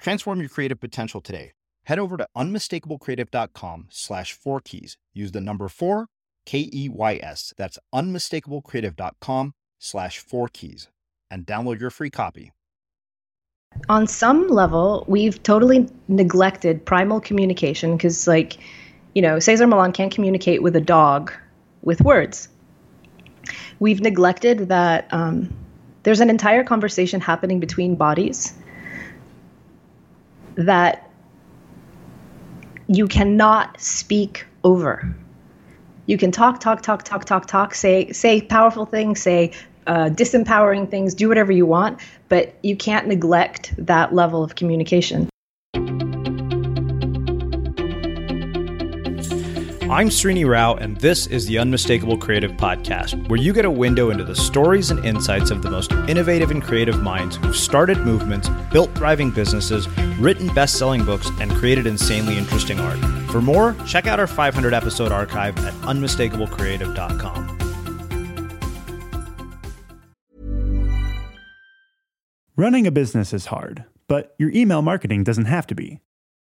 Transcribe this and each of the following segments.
Transform your creative potential today. Head over to unmistakablecreative.com slash four keys. Use the number four, K E Y S. That's unmistakablecreative.com slash four keys and download your free copy. On some level, we've totally neglected primal communication because, like, you know, Cesar Millan can't communicate with a dog with words. We've neglected that um, there's an entire conversation happening between bodies that you cannot speak over. You can talk, talk, talk, talk, talk, talk, say say powerful things, say uh, disempowering things, do whatever you want, but you can't neglect that level of communication. I'm Srini Rao, and this is the Unmistakable Creative Podcast, where you get a window into the stories and insights of the most innovative and creative minds who've started movements, built thriving businesses, written best selling books, and created insanely interesting art. For more, check out our 500 episode archive at unmistakablecreative.com. Running a business is hard, but your email marketing doesn't have to be.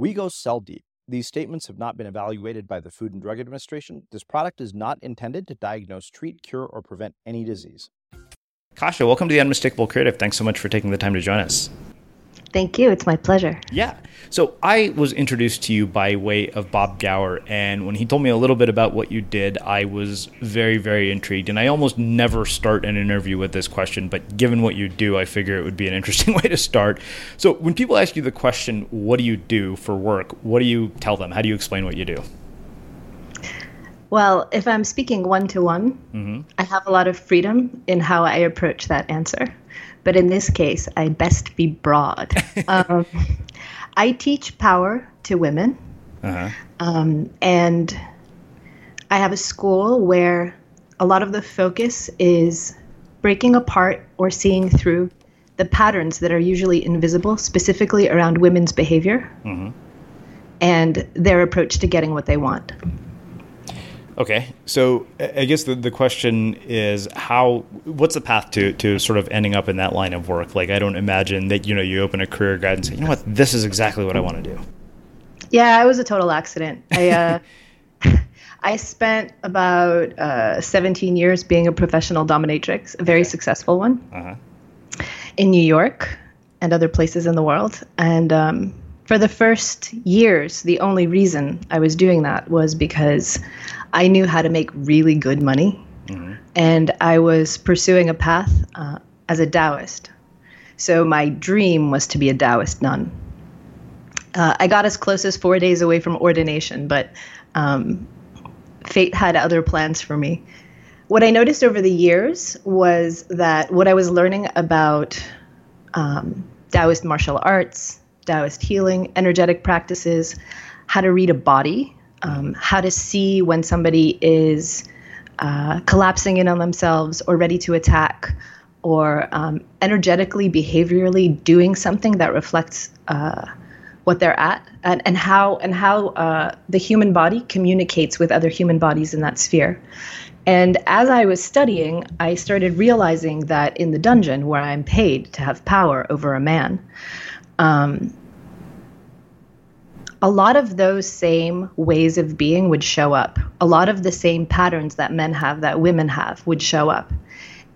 We go cell deep. These statements have not been evaluated by the Food and Drug Administration. This product is not intended to diagnose, treat, cure, or prevent any disease. Kasia, welcome to the Unmistakable Creative. Thanks so much for taking the time to join us. Thank you. It's my pleasure. Yeah. So I was introduced to you by way of Bob Gower, and when he told me a little bit about what you did, I was very, very intrigued. And I almost never start an interview with this question, but given what you do, I figure it would be an interesting way to start. So when people ask you the question, "What do you do for work?" What do you tell them? How do you explain what you do? Well, if I'm speaking one to one, I have a lot of freedom in how I approach that answer. But in this case, I best be broad. um, I teach power to women. Uh-huh. Um, and I have a school where a lot of the focus is breaking apart or seeing through the patterns that are usually invisible, specifically around women's behavior and their approach to getting what they want. Okay, so I guess the, the question is how what's the path to, to sort of ending up in that line of work? Like I don't imagine that you know you open a career guide and say, you know what, this is exactly what I want to do. Yeah, it was a total accident. I uh, I spent about uh, 17 years being a professional dominatrix, a very successful one, Uh-huh. in New York and other places in the world. And um, for the first years, the only reason I was doing that was because I knew how to make really good money, and I was pursuing a path uh, as a Taoist. So my dream was to be a Taoist nun. Uh, I got as close as four days away from ordination, but um, fate had other plans for me. What I noticed over the years was that what I was learning about um, Taoist martial arts, Taoist healing, energetic practices, how to read a body, um, how to see when somebody is uh, collapsing in on themselves or ready to attack, or um, energetically, behaviorally doing something that reflects uh, what they're at, and, and how and how uh, the human body communicates with other human bodies in that sphere. And as I was studying, I started realizing that in the dungeon where I'm paid to have power over a man, um, a lot of those same ways of being would show up. A lot of the same patterns that men have, that women have, would show up.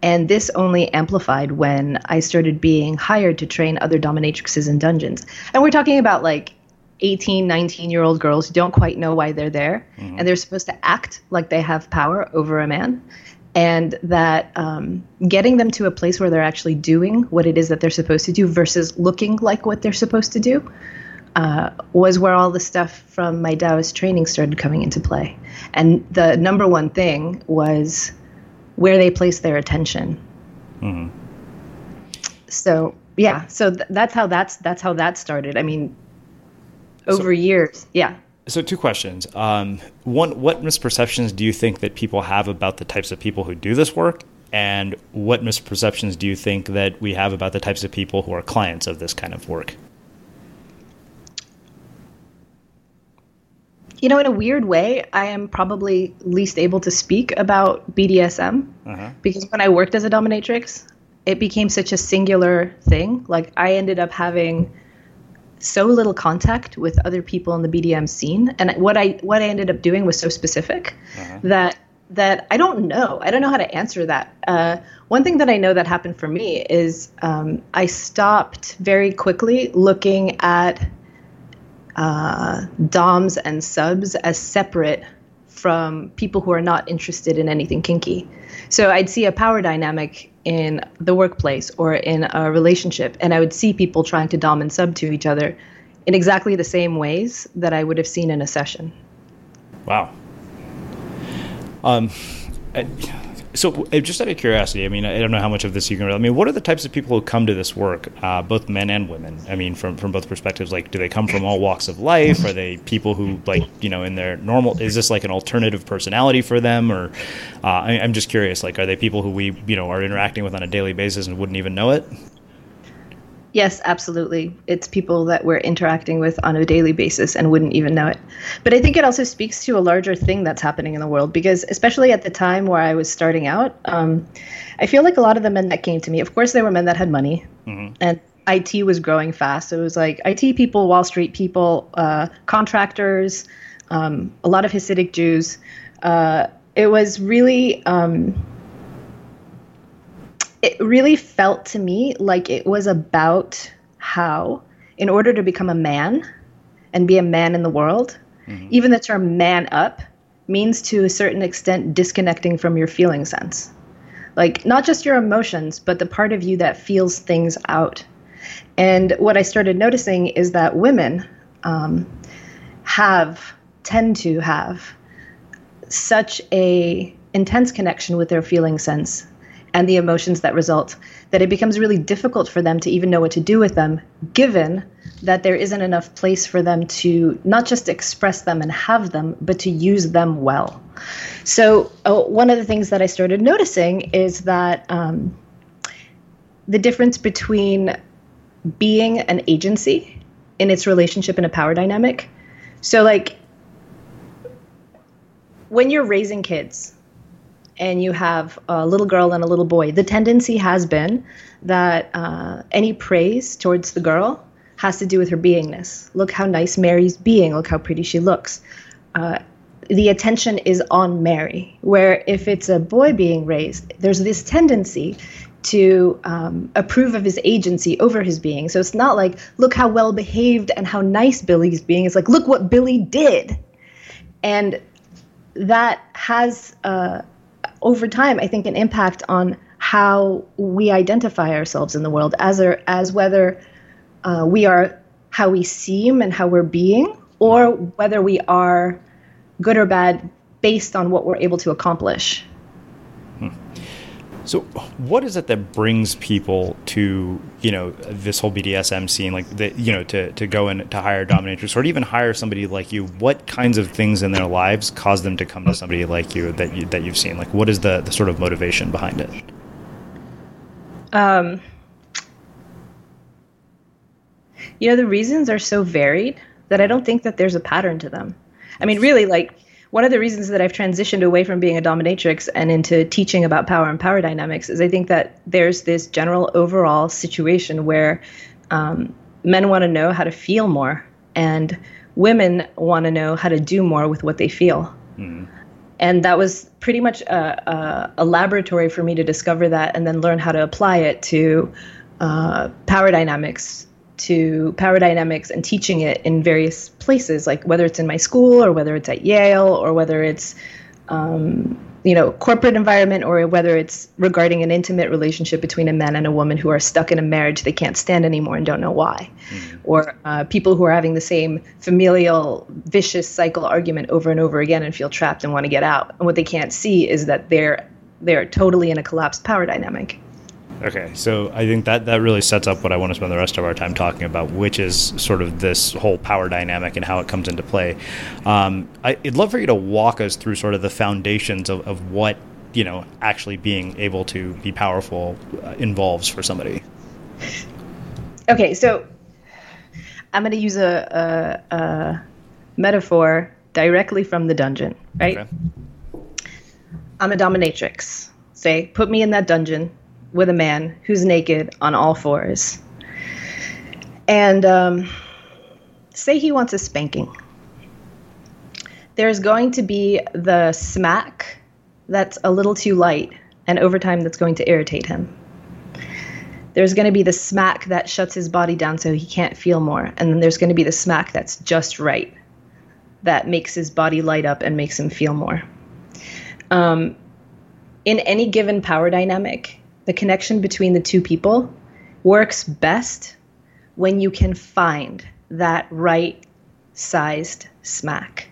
And this only amplified when I started being hired to train other dominatrixes in dungeons. And we're talking about like 18, 19 year old girls who don't quite know why they're there. And they're supposed to act like they have power over a man. And that um, getting them to a place where they're actually doing what it is that they're supposed to do versus looking like what they're supposed to do uh, was where all the stuff from my Taoist training started coming into play. And the number one thing was where they place their attention. So yeah, so th- that's how that's that's how that started. I mean, over years, yeah. So two questions. Um, one, what misperceptions do you think that people have about the types of people who do this work? And what misperceptions do you think that we have about the types of people who are clients of this kind of work? You know, in a weird way, I am probably least able to speak about BDSM because when I worked as a dominatrix, it became such a singular thing. Like I ended up having so little contact with other people in the BDM scene, and what I what I ended up doing was so specific that that I don't know. I don't know how to answer that. Uh, one thing that I know that happened for me is um, I stopped very quickly looking at uh, DOMs and subs as separate from people who are not interested in anything kinky. So I'd see a power dynamic in the workplace or in a relationship, and I would see people trying to dom and sub to each other in exactly the same ways that I would have seen in a session. Wow. Um, I- so uh, just out of curiosity, I mean, I don't know how much of this you can. I mean, what are the types of people who come to this work, uh, both men and women? I mean, from from both perspectives. Like, do they come from all walks of life? Are they people who, like, you know, in their normal? Is this like an alternative personality for them, or uh, I, I'm just curious. Like, are they people who we, you know, are interacting with on a daily basis and wouldn't even know it? Yes, absolutely. It's people that we're interacting with on a daily basis and wouldn't even know it. But I think it also speaks to a larger thing that's happening in the world because, especially at the time where I was starting out, um, I feel like a lot of the men that came to me, of course, they were men that had money and IT was growing fast. So it was like IT people, Wall Street people, uh, contractors, um, a lot of Hasidic Jews. Uh, it was really, um, it really felt to me like it was about how, in order to become a man and be a man in the world, mm-hmm. even the term man up means to a certain extent disconnecting from your feeling sense. Like, not just your emotions, but the part of you that feels things out. And what I started noticing is that women um, have, tend to have, such a intense connection with their feeling sense and the emotions that result that it becomes really difficult for them to even know what to do with them given that there isn't enough place for them to not just express them and have them but to use them well. So uh, one of the things that i started noticing is that um, the difference between being an agency in its relationship in a power dynamic. So like when you're raising kids and you have a little girl and a little boy, the tendency has been that uh, any praise towards the girl has to do with her beingness. Look how nice Mary's being. Look how pretty she looks. Uh, the attention is on Mary. Where if it's a boy being raised, there's this tendency to um, approve of his agency over his being. So it's not like, look how well behaved and how nice Billy's being. It's like, look what Billy did. And that has uh, over time, I think, an impact on how we identify ourselves in the world as a, as whether uh, we are how we seem and how we're being, or whether we are good or bad based on what we're able to accomplish. So, what is it that brings people to you know this whole BDSM scene, like the, you know to to go in to hire dominatrix or even hire somebody like you? What kinds of things in their lives cause them to come to somebody like you that you that you've seen? Like, what is the the sort of motivation behind it? Um, you know, the reasons are so varied that I don't think that there's a pattern to them. I mean, really, like one of the reasons that I've transitioned away from being a dominatrix and into teaching about power and power dynamics is I think that there's this general overall situation where um, men want to know how to feel more and women want to know how to do more with what they feel. Mm. And that was pretty much a, a, a, laboratory for me to discover that and then learn how to apply it to uh, power dynamics to power dynamics and teaching it in various places, like whether it's in my school or whether it's at Yale or whether it's um, you know corporate environment or whether it's regarding an intimate relationship between a man and a woman who are stuck in a marriage they can't stand anymore and don't know why. Mm-hmm. or uh, people who are having the same familial vicious cycle argument over and over again and feel trapped and want to get out. And what they can't see is that they're they're totally in a collapsed power dynamic Okay, so I think that that really sets up what I want to spend the rest of our time talking about, which is sort of this whole power dynamic and how it comes into play. Um, I, would love for you to walk us through sort of the foundations of, of what you know actually being able to be powerful uh, involves for somebody. Okay, so I'm going to use a, a, a, metaphor directly from the dungeon, right? Okay. I'm a dominatrix. Say, put me in that dungeon with a man who's naked on all fours. And um, say he wants a spanking. There's going to be the smack that's a little too light, and over time, that's going to irritate him. There's going to be the smack that shuts his body down so he can't feel more. And then there's going to be the smack that's just right, that makes his body light up and makes him feel more. Um, in any given power dynamic, the connection between the two people works best when you can find that right sized smack.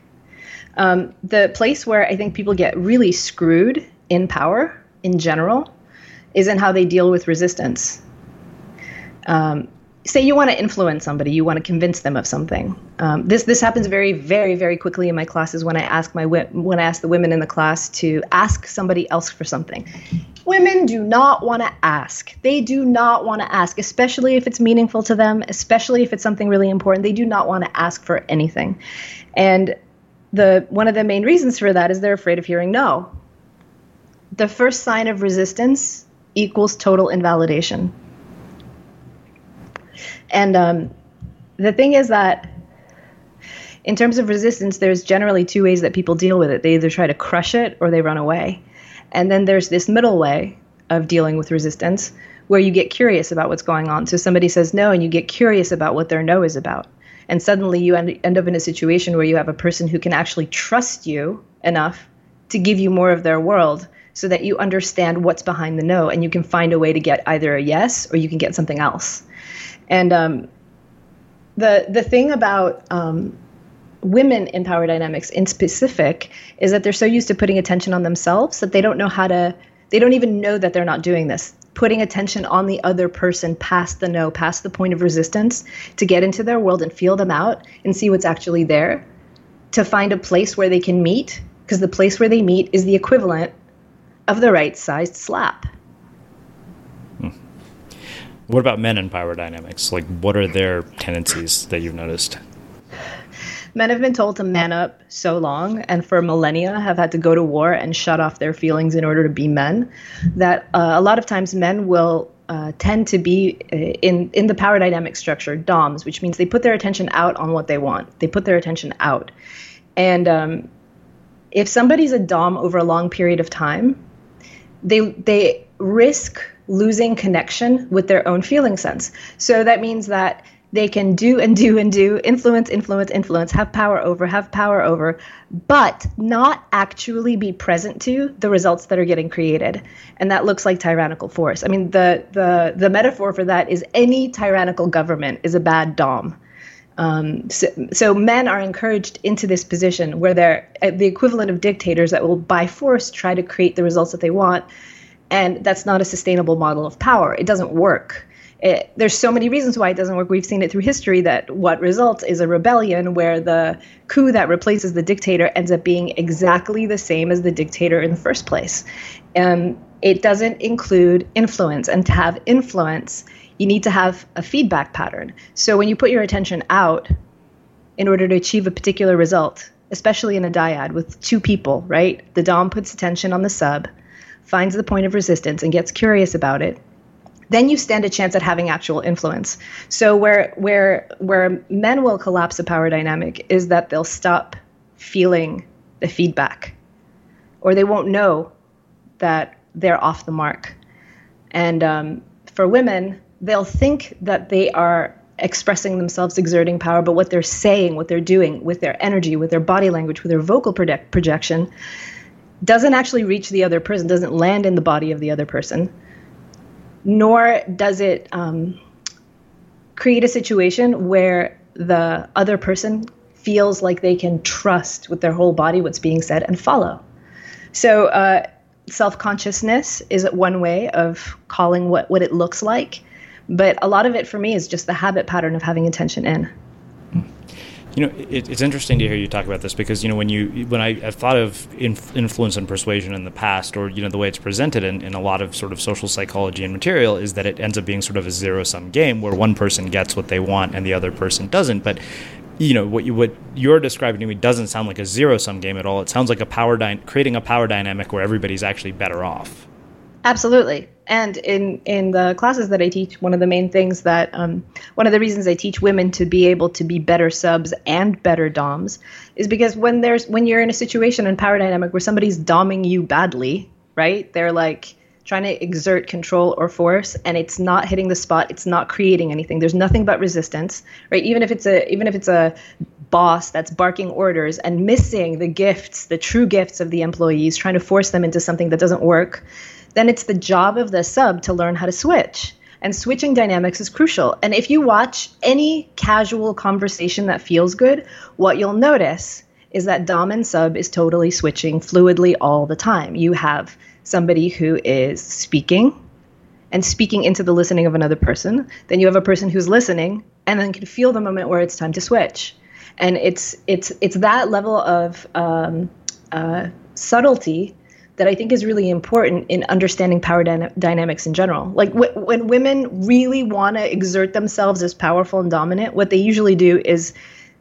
Um, the place where I think people get really screwed in power in general is in how they deal with resistance. Um, say you want to influence somebody, you want to convince them of something. Um, this this happens very very very quickly in my classes when I ask my when I ask the women in the class to ask somebody else for something. Women do not want to ask. They do not want to ask, especially if it's meaningful to them, especially if it's something really important. They do not want to ask for anything. And the one of the main reasons for that is they're afraid of hearing no. The first sign of resistance equals total invalidation. And um, the thing is that in terms of resistance, there's generally two ways that people deal with it. They either try to crush it or they run away. And then there's this middle way of dealing with resistance where you get curious about what's going on. So somebody says no, and you get curious about what their no is about. And suddenly you end, end up in a situation where you have a person who can actually trust you enough to give you more of their world so that you understand what's behind the no and you can find a way to get either a yes or you can get something else. And um, the the thing about um, women in power dynamics in specific is that they're so used to putting attention on themselves that they don't know how to they don't even know that they're not doing this putting attention on the other person past the no past the point of resistance to get into their world and feel them out and see what's actually there to find a place where they can meet because the place where they meet is the equivalent of the right sized slap. What about men in power dynamics? Like what are their tendencies that you've noticed? Men have been told to man up so long and for millennia have had to go to war and shut off their feelings in order to be men that uh, a lot of times men will uh, tend to be uh, in in the power dynamic structure doms which means they put their attention out on what they want. They put their attention out. And um, if somebody's a dom over a long period of time they they risk losing connection with their own feeling sense so that means that they can do and do and do, influence, influence, influence, have power over, have power over, but not actually be present to the results that are getting created. And that looks like tyrannical force. I mean, the the the metaphor for that is any tyrannical government is a bad dom. Um, so, so, men are encouraged into this position where they're uh, the equivalent of dictators that will, by force, try to create the results that they want, and that's not a sustainable model of power. It doesn't work. It, there's so many reasons why it doesn't work. We've seen it through history that what results is a rebellion where the coup that replaces the dictator ends up being exactly the same as the dictator in the first place. And it doesn't include influence. And to have influence, you need to have a feedback pattern. So when you put your attention out in order to achieve a particular result, especially in a dyad with two people, right? The Dom puts attention on the sub, finds the point of resistance, and gets curious about it then you stand a chance at having actual influence. So where where where men will collapse a power dynamic is that they'll stop feeling the feedback, or they won't know that they're off the mark. And um, for women, they'll think that they are expressing themselves, exerting power, but what they're saying, what they're doing with their energy, with their body language, with their vocal project- projection, doesn't actually reach the other person, doesn't land in the body of the other person nor does it um, create a situation where the other person feels like they can trust with their whole body what's being said and follow. So, uh, self consciousness is one way of calling what, what it looks like. But a lot of it for me is just the habit pattern of having attention in. You know, it, it's interesting to hear you talk about this because you know when you when I, have thought of inf- influence and persuasion in the past, or you know the way it's presented in, in a lot of sort of social psychology and material, is that it ends up being sort of a zero sum game where one person gets what they want and the other person doesn't. But you know what you what you're describing to me doesn't sound like a zero sum game at all. It sounds like a power dy- creating a power dynamic where everybody's actually better off. Absolutely. And in in the classes that I teach, one of the main things that um, one of the reasons I teach women to be able to be better subs and better doms is because when there's when you're in a situation in power dynamic where somebody's doming you badly, right? They're like trying to exert control or force and it's not hitting the spot it's not creating anything there's nothing but resistance right even if it's a even if it's a boss that's barking orders and missing the gifts the true gifts of the employees trying to force them into something that doesn't work then it's the job of the sub to learn how to switch. And switching dynamics is crucial. And if you watch any casual conversation that feels good, what you'll notice is that Dom and sub is totally switching fluidly all the time. You have somebody who is speaking and speaking into the listening of another person. Then you have a person who's listening and then can feel the moment where it's time to switch. And it's it's it's that level of um, uh, subtlety that I think is really important in understanding power dyna- dynamics in general. Like w- when women really want to exert themselves as powerful and dominant, what they usually do is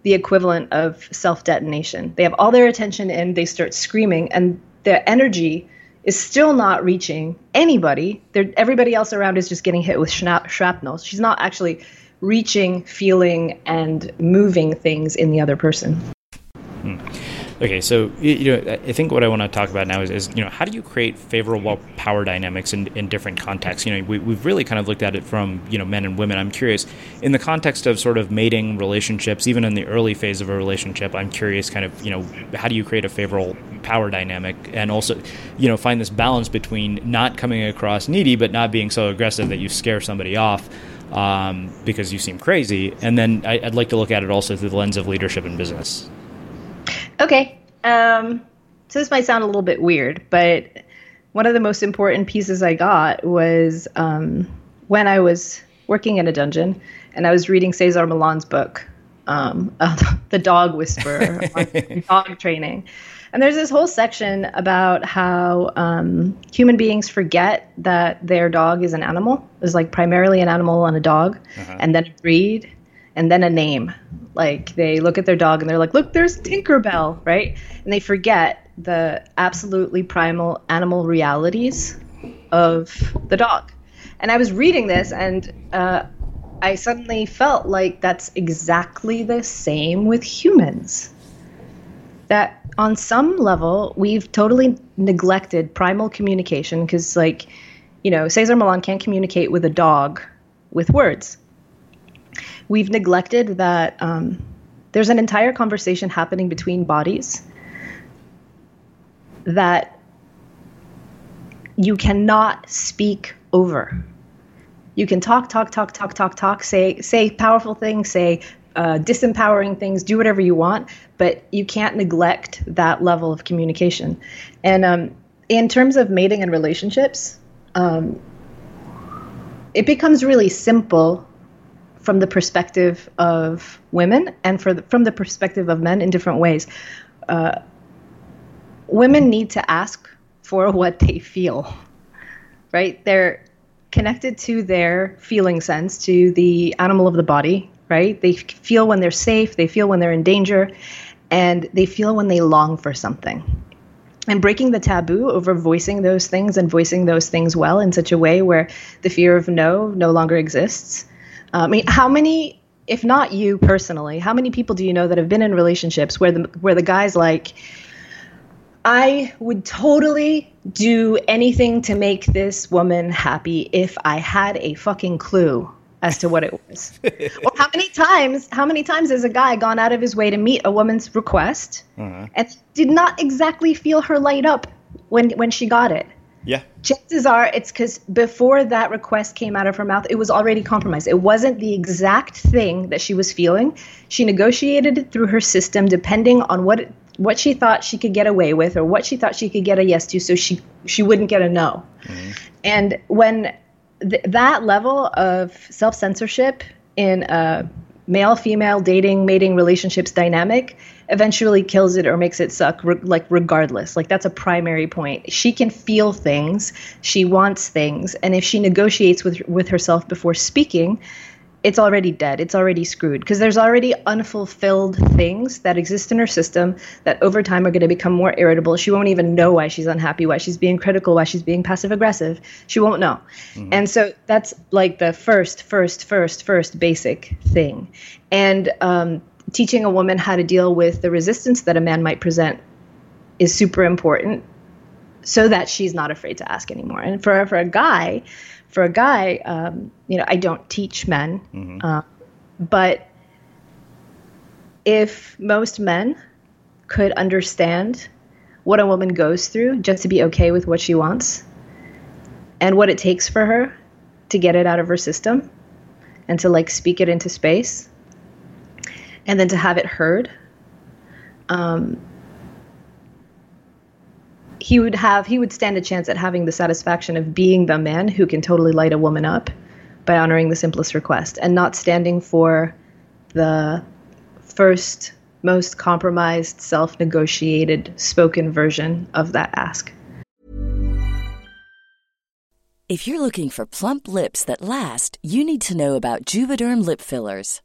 the equivalent of self detonation. They have all their attention and they start screaming, and their energy is still not reaching anybody. They're, everybody else around is just getting hit with shrapnel. She's not actually reaching, feeling, and moving things in the other person. Okay, so you know, I think what I want to talk about now is, is you know, how do you create favorable power dynamics in, in different contexts? You know, we, we've really kind of looked at it from you know men and women. I'm curious, in the context of sort of mating relationships, even in the early phase of a relationship, I'm curious, kind of you know, how do you create a favorable power dynamic and also, you know, find this balance between not coming across needy but not being so aggressive that you scare somebody off. Um, because you seem crazy, and then I, I'd like to look at it also through the lens of leadership and business. Okay. Um, so this might sound a little bit weird, but one of the most important pieces I got was um, when I was working in a dungeon and I was reading Cesar Millan's book, um, uh, The Dog Whisperer, dog training. And there's this whole section about how um, human beings forget that their dog is an animal. It's like primarily an animal and a dog, uh-huh. and then a breed, and then a name. Like they look at their dog and they're like, look, there's Tinkerbell, right? And they forget the absolutely primal animal realities of the dog. And I was reading this and uh, I suddenly felt like that's exactly the same with humans. That on some level, we've totally neglected primal communication because, like, you know, Cesar Millan can't communicate with a dog with words we've neglected that um, there's an entire conversation happening between bodies that you cannot speak over. You can talk, talk, talk, talk, talk, talk, say say powerful things, say uh, disempowering things, do whatever you want, but you can't neglect that level of communication. And um, in terms of mating and relationships, um, it becomes really simple from the perspective of women and for the, from the perspective of men in different ways. Uh, women need to ask for what they feel, right? They're connected to their feeling sense, to the animal of the body, right? They feel when they're safe, they feel when they're in danger, and they feel when they long for something. And breaking the taboo over voicing those things and voicing those things well in such a way where the fear of no no longer exists I mean, how many, if not you personally, how many people do you know that have been in relationships where the where the guy's like, I would totally do anything to make this woman happy if I had a fucking clue as to what it was. or how many times, how many times has a guy gone out of his way to meet a woman's request uh-huh. and did not exactly feel her light up when when she got it? Yeah. Chances are it's because before that request came out of her mouth, it was already compromised. It wasn't the exact thing that she was feeling. She negotiated it through her system depending on what what she thought she could get away with or what she thought she could get a yes to, so she she wouldn't get a no. Mm-hmm. And when th- that level of self censorship in a male female dating mating relationships dynamic eventually kills it or makes it suck re- like regardless. Like that's a primary point. She can feel things. She wants things. And if she negotiates with with herself before speaking it's already dead. It's already screwed. Because there's already unfulfilled things that exist in her system that over time are going to become more irritable. She won't even know why she's unhappy why she's being critical why she's being passive aggressive she won't know. Mm-hmm. and so that's like the first first first first basic thing. And um, teaching a woman how to deal with the resistance that a man might present is super important so that she's not afraid to ask anymore. And for, for a guy, for a guy, um, you know, I don't teach men, mm-hmm. uh, but if most men could understand what a woman goes through just to be okay with what she wants and what it takes for her to get it out of her system and to like speak it into space and then to have it heard. Um, he would have he would stand a chance at having the satisfaction of being the man who can totally light a woman up by honoring the simplest request and not standing for the first most compromised self-negotiated spoken version of that ask if you're looking for plump lips that last you need to know about juvederm lip fillers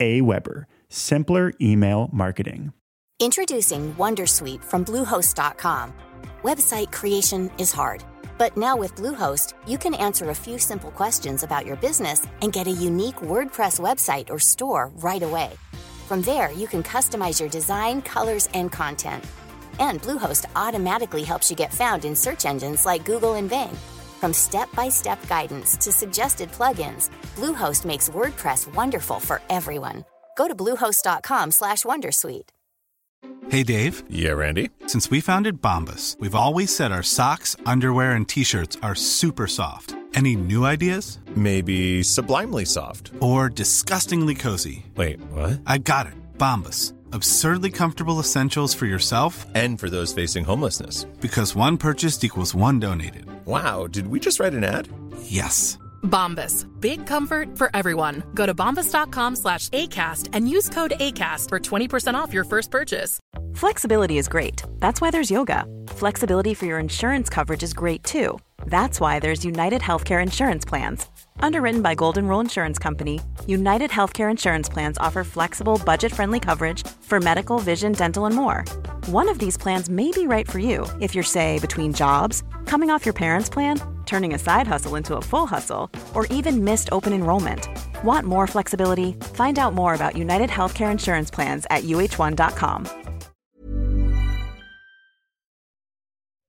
Aweber, simpler email marketing. Introducing Wondersuite from Bluehost.com. Website creation is hard, but now with Bluehost, you can answer a few simple questions about your business and get a unique WordPress website or store right away. From there, you can customize your design, colors, and content. And Bluehost automatically helps you get found in search engines like Google and Bing. From step-by-step guidance to suggested plugins, Bluehost makes WordPress wonderful for everyone. Go to bluehost.com/wondersuite. Hey, Dave. Yeah, Randy. Since we founded Bombas, we've always said our socks, underwear, and t-shirts are super soft. Any new ideas? Maybe sublimely soft. Or disgustingly cozy? Wait, what? I got it. Bombas. Absurdly comfortable essentials for yourself And for those facing homelessness. because one purchased equals one donated. Wow, did we just write an ad? Yes. Bombas. Big comfort for everyone. Go to bombas.com slash ACAST and use code ACAST for 20% off your first purchase. Flexibility is great. That's why there's yoga. Flexibility for your insurance coverage is great too. That's why there's United Healthcare Insurance Plans. Underwritten by Golden Rule Insurance Company, United Healthcare Insurance Plans offer flexible, budget friendly coverage for medical, vision, dental, and more. One of these plans may be right for you if you're, say, between jobs, coming off your parents' plan, turning a side hustle into a full hustle, or even missed open enrollment. Want more flexibility? Find out more about United Healthcare Insurance Plans at uh1.com.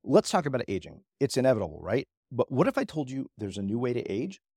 Let's talk about aging. It's inevitable, right? But what if I told you there's a new way to age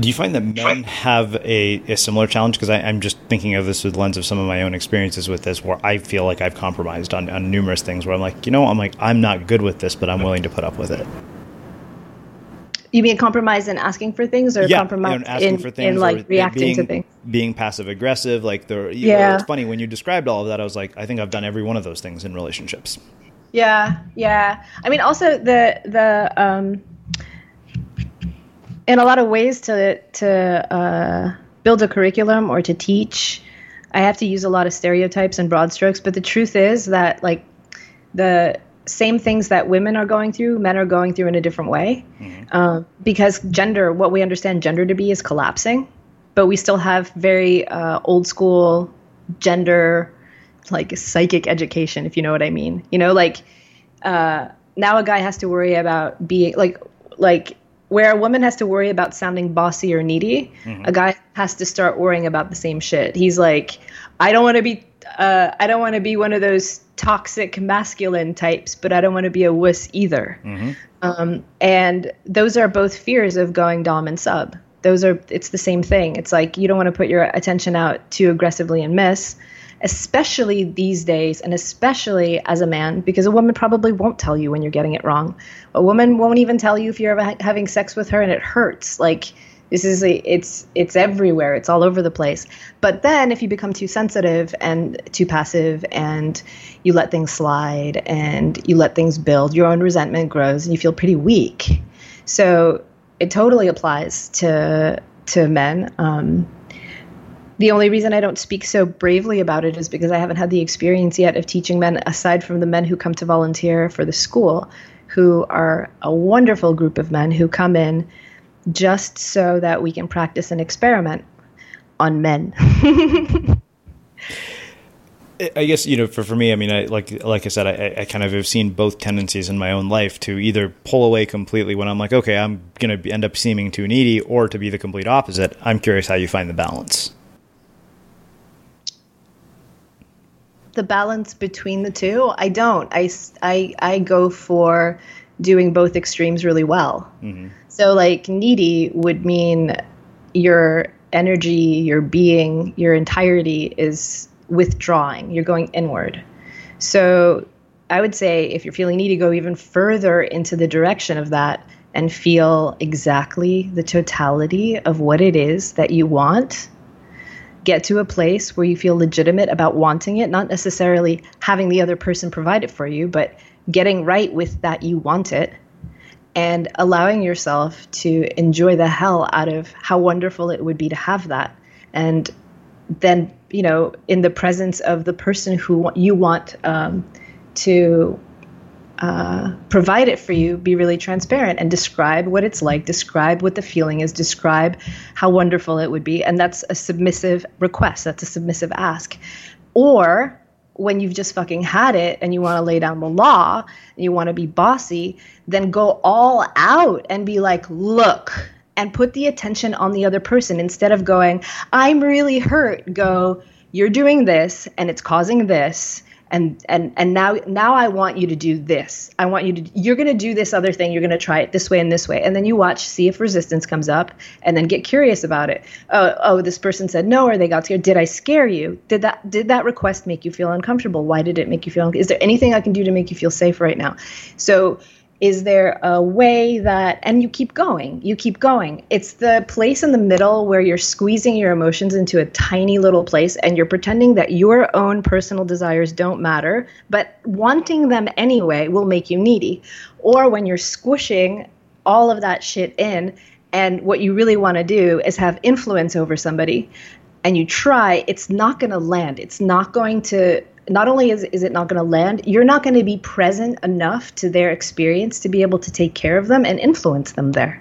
Do you find that men have a, a similar challenge? Because I'm just thinking of this with the lens of some of my own experiences with this, where I feel like I've compromised on, on numerous things. Where I'm like, you know, I'm like, I'm not good with this, but I'm willing to put up with it. You mean compromise in asking for things, or yeah, compromise you know, asking in, for things, in like reacting being, to things? being passive aggressive. Like the Yeah. know, it's funny when you described all of that. I was like, I think I've done every one of those things in relationships. Yeah, yeah. I mean, also the the um, in a lot of ways to to uh, build a curriculum or to teach, I have to use a lot of stereotypes and broad strokes. But the truth is that like the same things that women are going through, men are going through in a different way. Um, because gender, what we understand gender to be, is collapsing, but we still have very uh, old school gender like psychic education, if you know what I mean. You know, like uh, now a guy has to worry about being like like where a woman has to worry about sounding bossy or needy, mm-hmm. a guy has to start worrying about the same shit. He's like, I don't want to be, uh, I don't want to be one of those toxic masculine types, but I don't want to be a wuss either. Mm-hmm. Um, and those are both fears of going dom and sub. Those are, it's the same thing. It's like you don't want to put your attention out too aggressively and miss especially these days, and especially as a man, because a woman probably won't tell you when you're getting it wrong. A woman won't even tell you if you're ever ha- having sex with her and it hurts. Like this is a, it's it's everywhere. It's all over the place. But then if you become too sensitive and too passive and you let things slide and you let things build, your own resentment grows and you feel pretty weak. So it totally applies to to men. Um, the only reason I don't speak so bravely about it is because I haven't had the experience yet of teaching men, aside from the men who come to volunteer for the school, who are a wonderful group of men who come in just so that we can practice an experiment on men. I guess you know, for, for me, I mean, I like like I said, I, I kind of have seen both tendencies in my own life to either pull away completely when I'm like, okay, I'm going to end up seeming too needy, or to be the complete opposite. I'm curious how you find the balance. The balance between the two. I don't. I, I, I go for doing both extremes really well. Mm-hmm. So, like, needy would mean your energy, your being, your entirety is withdrawing, you're going inward. So, I would say if you're feeling needy, go even further into the direction of that and feel exactly the totality of what it is that you want get to a place where you feel legitimate about wanting it, not necessarily having the other person provide it for you, but getting right with that you want it and allowing yourself to enjoy the hell out of how wonderful it would be to have that. And then, you know, in the presence of the person who you want um, to uh, provide it for you, be really transparent and describe what it's like, describe what the feeling is, describe how wonderful it would be. And that's a submissive request, that's a submissive ask. Or when you've just fucking had it and you want to lay down the law and you want to be bossy, then go all out and be like, look, and put the attention on the other person instead of going, I'm really hurt. Go, you're doing this and it's causing this and and and now now I want you to do this. I want you to you're going to do this other thing. You're going to try it this way and this way. And then you watch see if resistance comes up and then get curious about it. Oh, oh this person said no or they got scared. Did I scare you? Did that did that request make you feel uncomfortable? Why did it make you feel Is there anything I can do to make you feel safe right now? So is there a way that, and you keep going, you keep going. It's the place in the middle where you're squeezing your emotions into a tiny little place and you're pretending that your own personal desires don't matter, but wanting them anyway will make you needy. Or when you're squishing all of that shit in, and what you really want to do is have influence over somebody and you try, it's not going to land. It's not going to not only is, is it not going to land, you're not going to be present enough to their experience to be able to take care of them and influence them there.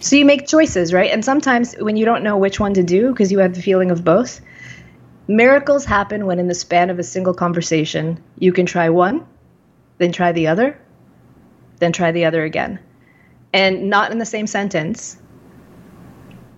So you make choices, right? And sometimes when you don't know which one to do because you have the feeling of both, miracles happen when in the span of a single conversation, you can try one, then try the other, then try the other again. And not in the same sentence,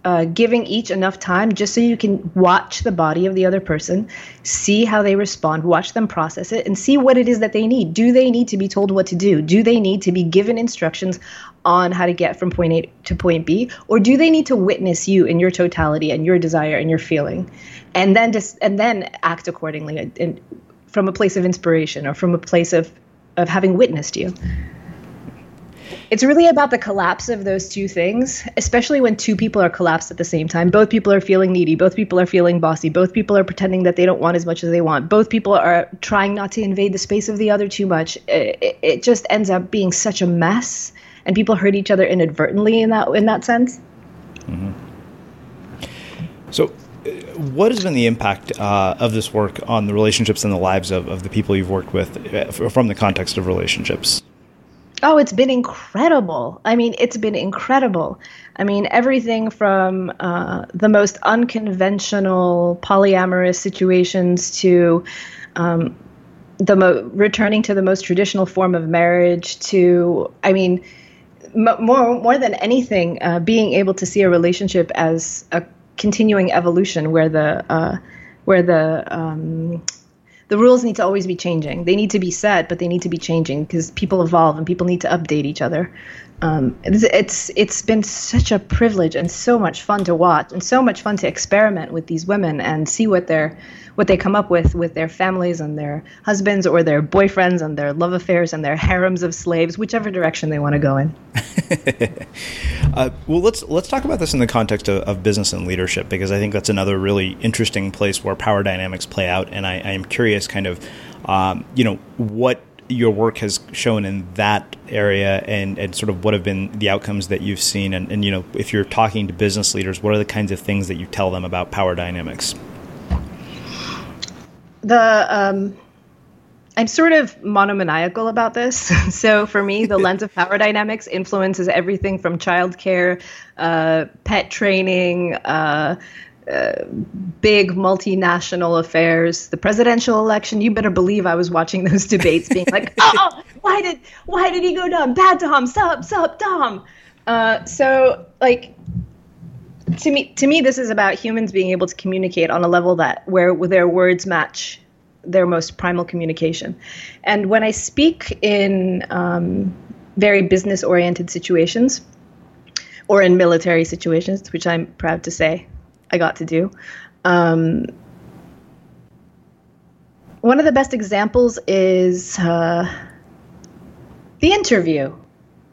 uh, giving each enough time just so you can watch the body of the other person, see how they respond, watch them process it, and see what it is that they need. Do they need to be told what to do? Do they need to be given instructions on how to get from point A to point B? Or do they need to witness you in your totality and your desire and your feeling? And then just and then act accordingly and from a place of inspiration or from a place of of having witnessed you it's really about the collapse of those two things, especially when two people are collapsed at the same time. Both people are feeling needy, both people are feeling bossy, both people are pretending that they don't want as much as they want, both people are trying not to invade the space of the other too much. It, it just ends up being such a mess, and people hurt each other inadvertently in that in that sense. Mm-hmm. So, uh, what has been the impact uh, of this work on the relationships and the lives of, of the people you've worked with uh, from the context of relationships? Oh, it's been incredible. I mean, it's been incredible. I mean, everything from uh, the most unconventional polyamorous situations to um, the mo- returning to the most traditional form of marriage to, I mean, m- more more than anything, uh, being able to see a relationship as a continuing evolution where the uh, where the um, the rules need to always be changing. They need to be set, but they need to be changing because people evolve and people need to update each other. Um, it's, it's been such a privilege and so much fun to watch and so much fun to experiment with these women and see what they're what they come up with with their families and their husbands or their boyfriends and their love affairs and their harems of slaves, whichever direction they want to go in. uh, well, let's let's talk about this in the context of, of, business and leadership because I think that's another really interesting place where power dynamics play out, and I, I am curious, kind of, um, you know, what your work has shown in that area and, and sort of what have been the outcomes that you've seen and, and you know if you're talking to business leaders what are the kinds of things that you tell them about power dynamics the um, I'm sort of monomaniacal about this. so for me, the lens of power dynamics influences everything from childcare, uh, pet training, uh, big multinational affairs, the presidential election. You better believe I was watching those debates, being like, "Oh, why did why did he go dumb? Bad Dom, sub, sub, Dom." Uh, so like to me to me this is about humans being able to communicate on a level that where their words match their most primal communication and when i speak in um, very business oriented situations or in military situations which i'm proud to say i got to do um, one of the best examples is uh, the interview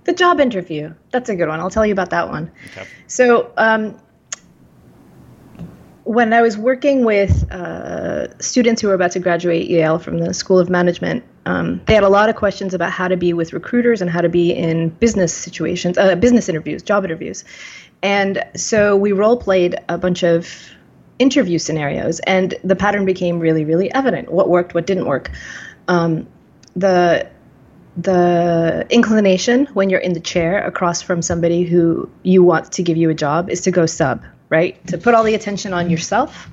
the job interview. That's a good one. I'll tell you about that one. Okay. So, um, when I was working with uh, students who were about to graduate Yale from the School of Management, um, they had a lot of questions about how to be with recruiters and how to be in business situations, uh, business interviews, job interviews. And so we role played a bunch of interview scenarios, and the pattern became really, really evident what worked, what didn't work. Um, the the inclination when you're in the chair across from somebody who you want to give you a job is to go sub, right? To put all the attention on yourself,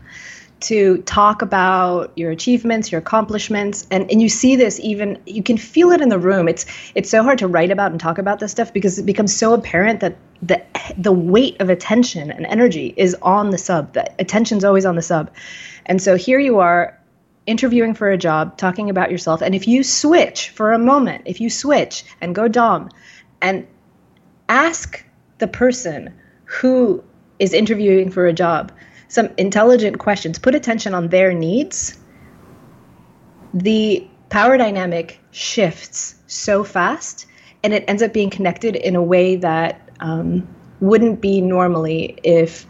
to talk about your achievements, your accomplishments, and and you see this even you can feel it in the room. It's it's so hard to write about and talk about this stuff because it becomes so apparent that the the weight of attention and energy is on the sub. That attention's always on the sub. And so here you are interviewing for a job, talking about yourself, and if you switch for a moment, if you switch and go Dom and ask the person who is interviewing for a job some intelligent questions, put attention on their needs, the power dynamic shifts so fast and it ends up being connected in a way that um, wouldn't be normally if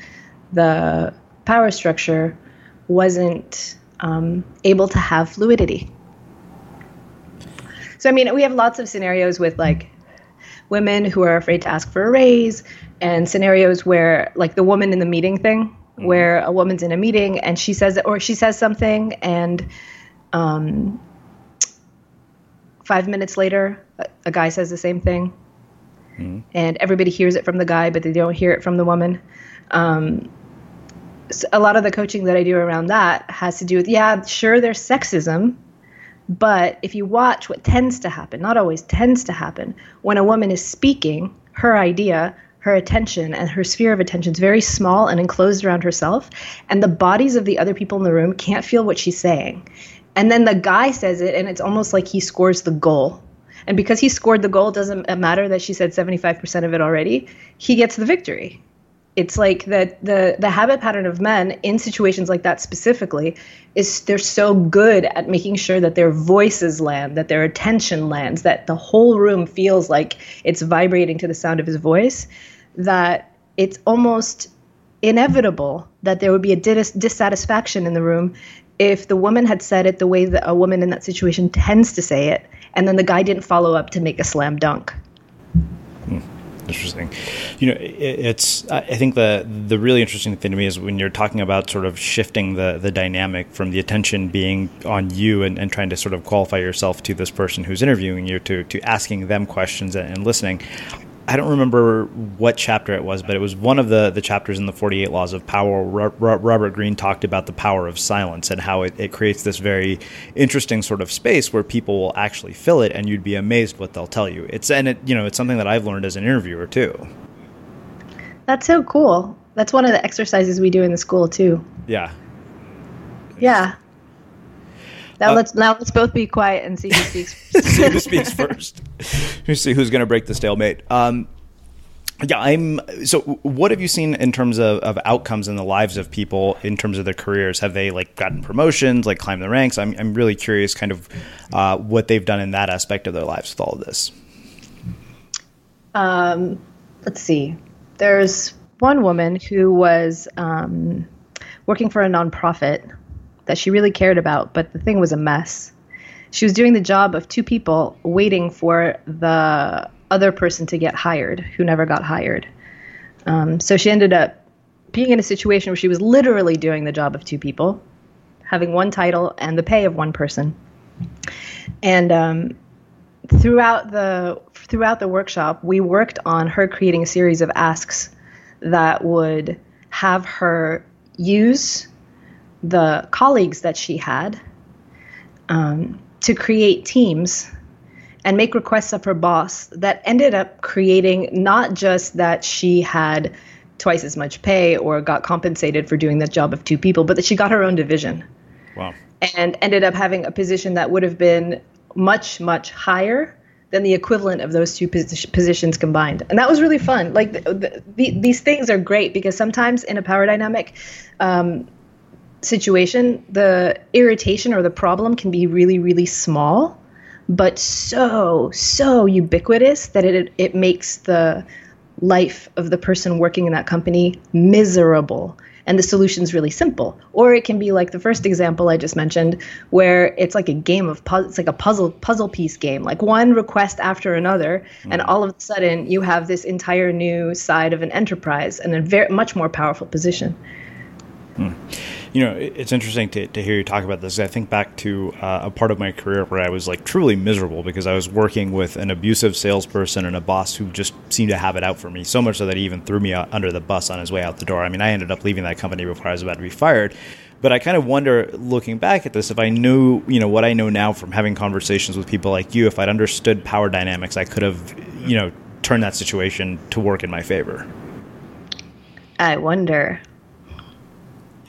the power structure wasn't um, able to have fluidity. So, I mean, we have lots of scenarios with like women who are afraid to ask for a raise, and scenarios where, like the woman in the meeting thing, mm-hmm. where a woman's in a meeting and she says, or she says something, and um, five minutes later, a, a, guy says the same thing, mm-hmm. and everybody hears it from the guy, but they don't hear it from the woman. Um, a lot of the coaching that I do around that has to do with yeah, sure, there's sexism, but if you watch what tends to happen, not always tends to happen, when a woman is speaking her idea, her attention and her sphere of attention is very small and enclosed around herself, and the bodies of the other people in the room can't feel what she's saying. And then the guy says it, and it's almost like he scores the goal. And because he scored the goal, it doesn't matter that she said 75% of it already, he gets the victory it's like that the the habit pattern of men in situations like that specifically is they're so good at making sure that their voices land that their attention lands that the whole room feels like it's vibrating to the sound of his voice that it's almost inevitable that there would be a dis- dissatisfaction in the room if the woman had said it the way that a woman in that situation tends to say it and then the guy didn't follow up to make a slam dunk. Interesting. You know, it, it's. I think the the really interesting thing to me is when you're talking about sort of shifting the the dynamic from the attention being on you and, and trying to sort of qualify yourself to this person who's interviewing you to to asking them questions and, and listening. I don't remember what chapter it was, but it was one of the, the chapters in the 48 Laws of Power. Robert Greene talked about the power of silence and how it, it creates this very interesting sort of space where people will actually fill it, and you'd be amazed what they'll tell you. It's and it you know it's something that I've learned as an interviewer too. That's so cool. That's one of the exercises we do in the school too. Yeah. Yeah. Now uh, let's now let's both be quiet and see who speaks. see who speaks first. Let's see who's going to break the stalemate. Um, yeah, I'm. So, what have you seen in terms of, of outcomes in the lives of people in terms of their careers? Have they like gotten promotions, like climbed the ranks? I'm I'm really curious, kind of, uh, what they've done in that aspect of their lives with all of this. Um, let's see. There's one woman who was um, working for a nonprofit that she really cared about, but the thing was a mess. She was doing the job of two people waiting for the other person to get hired who never got hired. Um, so she ended up being in a situation where she was literally doing the job of two people, having one title and the pay of one person. And um, throughout the throughout the workshop, we worked on her creating a series of asks that would have her use the colleagues that she had um, to create teams and make requests of her boss that ended up creating not just that she had twice as much pay or got compensated for doing the job of two people, but that she got her own division. Wow. And ended up having a position that would have been much, much higher than the equivalent of those two positions combined. And that was really fun. Like the, the, the, these things are great because sometimes in a power dynamic, um, situation, the irritation or the problem can be really, really small, but so, so ubiquitous that it, it makes the life of the person working in that company miserable. And the solution is really simple. Or it can be like the first example I just mentioned, where it's like a game of puzzle, it's like a puzzle puzzle piece game, like one request after another, mm. and all of a sudden you have this entire new side of an enterprise and a very much more powerful position. Mm you know, it's interesting to, to hear you talk about this. I think back to uh, a part of my career where I was like truly miserable because I was working with an abusive salesperson and a boss who just seemed to have it out for me so much so that he even threw me under the bus on his way out the door. I mean, I ended up leaving that company before I was about to be fired. But I kind of wonder, looking back at this, if I knew, you know, what I know now from having conversations with people like you, if I'd understood power dynamics, I could have, you know, turned that situation to work in my favor. I wonder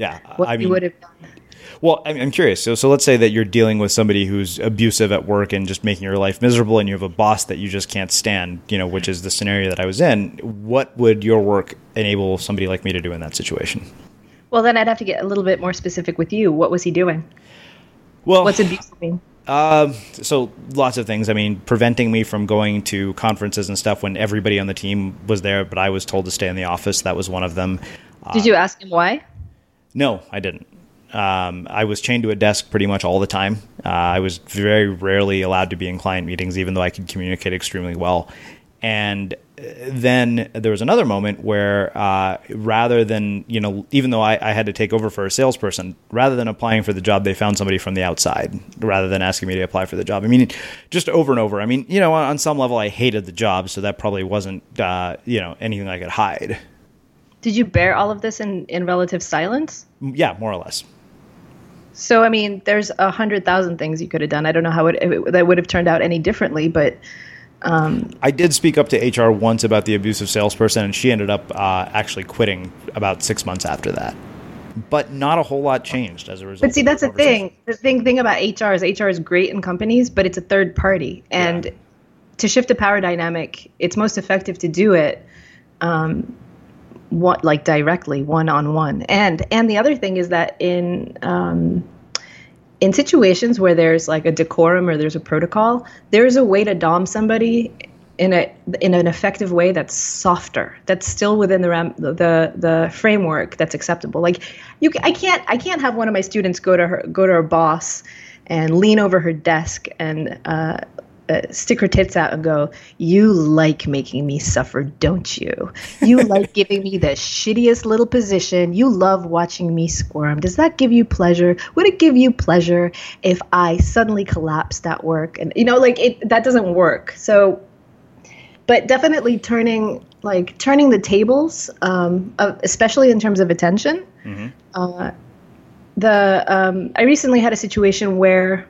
yeah, what I mean, would have done. Well, I'm curious. So, so let's say that you're dealing with somebody who's abusive at work and just making your life miserable, and you have a boss that you just can't stand. You know, which is the scenario that I was in. What would your work enable somebody like me to do in that situation? Well, then I'd have to get a little bit more specific with you. What was he doing? Well, what's abusive mean? Uh, so lots of things. I mean, preventing me from going to conferences and stuff when everybody on the team was there, but I was told to stay in the office. That was one of them. Did uh, you ask him why? No, I didn't. Um, I was chained to a desk pretty much all the time. Uh, I was very rarely allowed to be in client meetings, even though I could communicate extremely well. And uh, then there was another moment where, uh, rather than you know, even though I, I, had to take over for a salesperson, rather than applying for the job, they found somebody from the outside, rather than asking me to apply for the job. I mean, just over and over. I mean, you know, on, some level, I hated the job, so that probably wasn't uh, you know anything I could hide. Did you bear all of this in, in relative silence? Yeah, more or less. So, I mean, there's a hundred thousand things you could have done. I don't know how it, it, that would have turned out any differently, but. Um, I did speak up to HR once about the abusive salesperson, and she ended up uh, actually quitting about six months after that. But not a whole lot changed as a result. But see, that's the thing. The thing thing about HR is HR is great in companies, but it's a third party, and yeah. to shift a power dynamic, it's most effective to do it um, what like directly one on one and and the other thing is that in um, in situations where there's like a decorum or there's a protocol there's a way to dom somebody in a in an effective way that's softer that's still within the ram, the the framework that's acceptable. Like you I can't I can't have one of my students go to her go to her boss and lean over her desk and uh, uh, stick her tits out and go, You like making me suffer, don't you? You like giving me the shittiest little position. You love watching me squirm. Does that give you pleasure? Would it give you pleasure if I suddenly collapsed at work? And, you know, like it, that doesn't work. So, but definitely turning like turning the tables, um, especially in terms of attention. Mm-hmm. Uh, the um, I recently had a situation where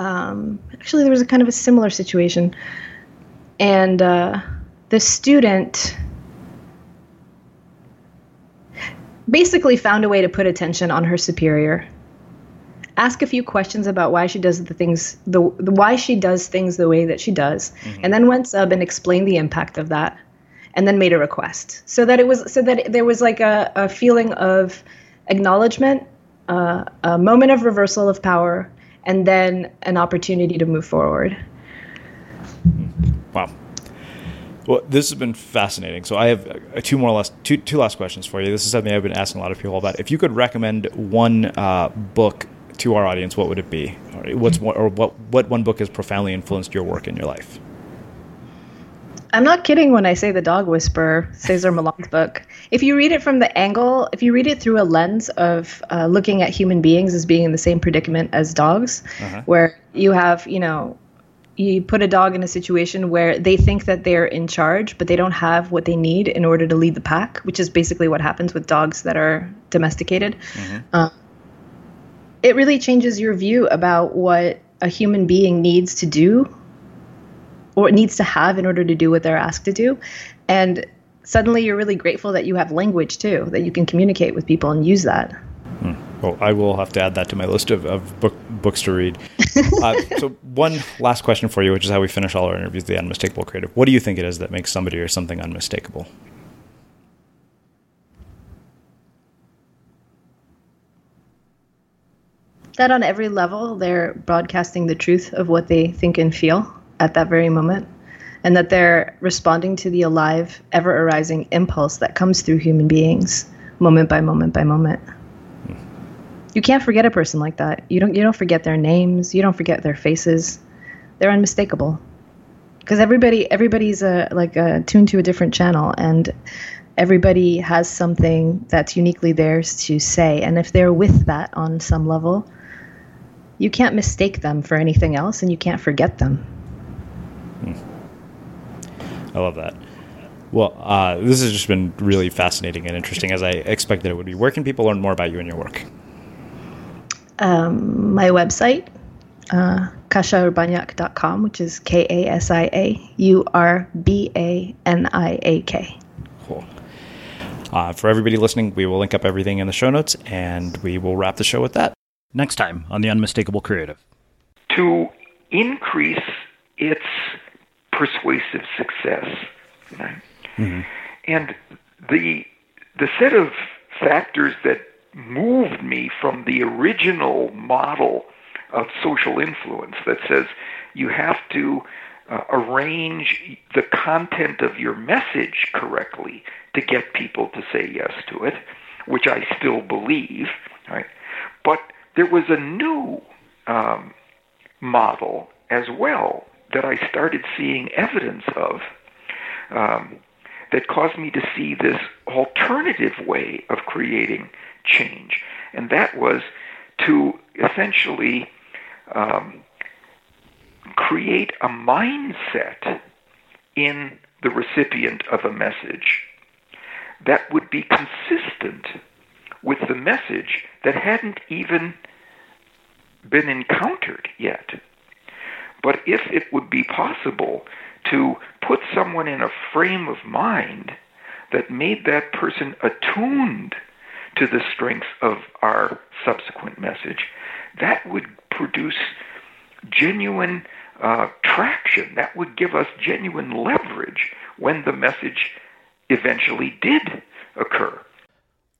um, actually there was a kind of a similar situation, and uh, the student basically found a way to put attention on her superior ask a few questions about why she does the things the, the why she does things the way that she does mm-hmm. and then went sub and explained the impact of that and then made a request so that it was so that there was like a, a feeling of acknowledgement uh, a moment of reversal of power and then an opportunity to move forward. Wow. Well, this has been fascinating. So I have uh, two more last two two last questions for you. This is something I've been asking a lot of people about. If you could recommend one uh, book to our audience, what would it be? What's more, or what what one book has profoundly influenced your work in your life? I'm not kidding when I say The Dog Whisperer, Cesar Millan's book. If you read it from the angle, if you read it through a lens of uh, looking at human beings as being in the same predicament as dogs, uh-huh. where you have, you know, you put a dog in a situation where they think that they're in charge, but they don't have what they need in order to lead the pack, which is basically what happens with dogs that are domesticated. Mm-hmm. Uh, it really changes your view about what a human being needs to do or it needs to have in order to do what they're asked to do. And suddenly you're really grateful that you have language too, that you can communicate with people and use that. Hmm. Well, I will have to add that to my list of, of book, books to read. uh, so, one last question for you, which is how we finish all our interviews the unmistakable creative. What do you think it is that makes somebody or something unmistakable? That on every level, they're broadcasting the truth of what they think and feel at that very moment and that they're responding to the alive, ever arising impulse that comes through human beings moment by moment by moment. You can't forget a person like that. You don't you don't forget their names, you don't forget their faces. They're unmistakable. Because everybody everybody's a, like a, tuned to a different channel and everybody has something that's uniquely theirs to say and if they're with that on some level, you can't mistake them for anything else and you can't forget them. I love that. Well, uh, this has just been really fascinating and interesting as I expected it would be. Where can people learn more about you and your work? Um, my website, uh, kasiaurbaniak.com, which is K A S I A U R B A N I A K. Cool. Uh, for everybody listening, we will link up everything in the show notes and we will wrap the show with that. Next time on The Unmistakable Creative. To increase its persuasive success. Right? Mm-hmm. And the the set of factors that moved me from the original model of social influence that says you have to uh, arrange the content of your message correctly to get people to say yes to it, which I still believe, right? But there was a new um, model as well that I started seeing evidence of um, that caused me to see this alternative way of creating change. And that was to essentially um, create a mindset in the recipient of a message that would be consistent with the message that hadn't even been encountered yet. But if it would be possible to put someone in a frame of mind that made that person attuned to the strengths of our subsequent message, that would produce genuine uh, traction. That would give us genuine leverage when the message eventually did occur.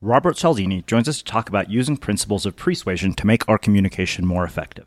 Robert Cialdini joins us to talk about using principles of persuasion to make our communication more effective.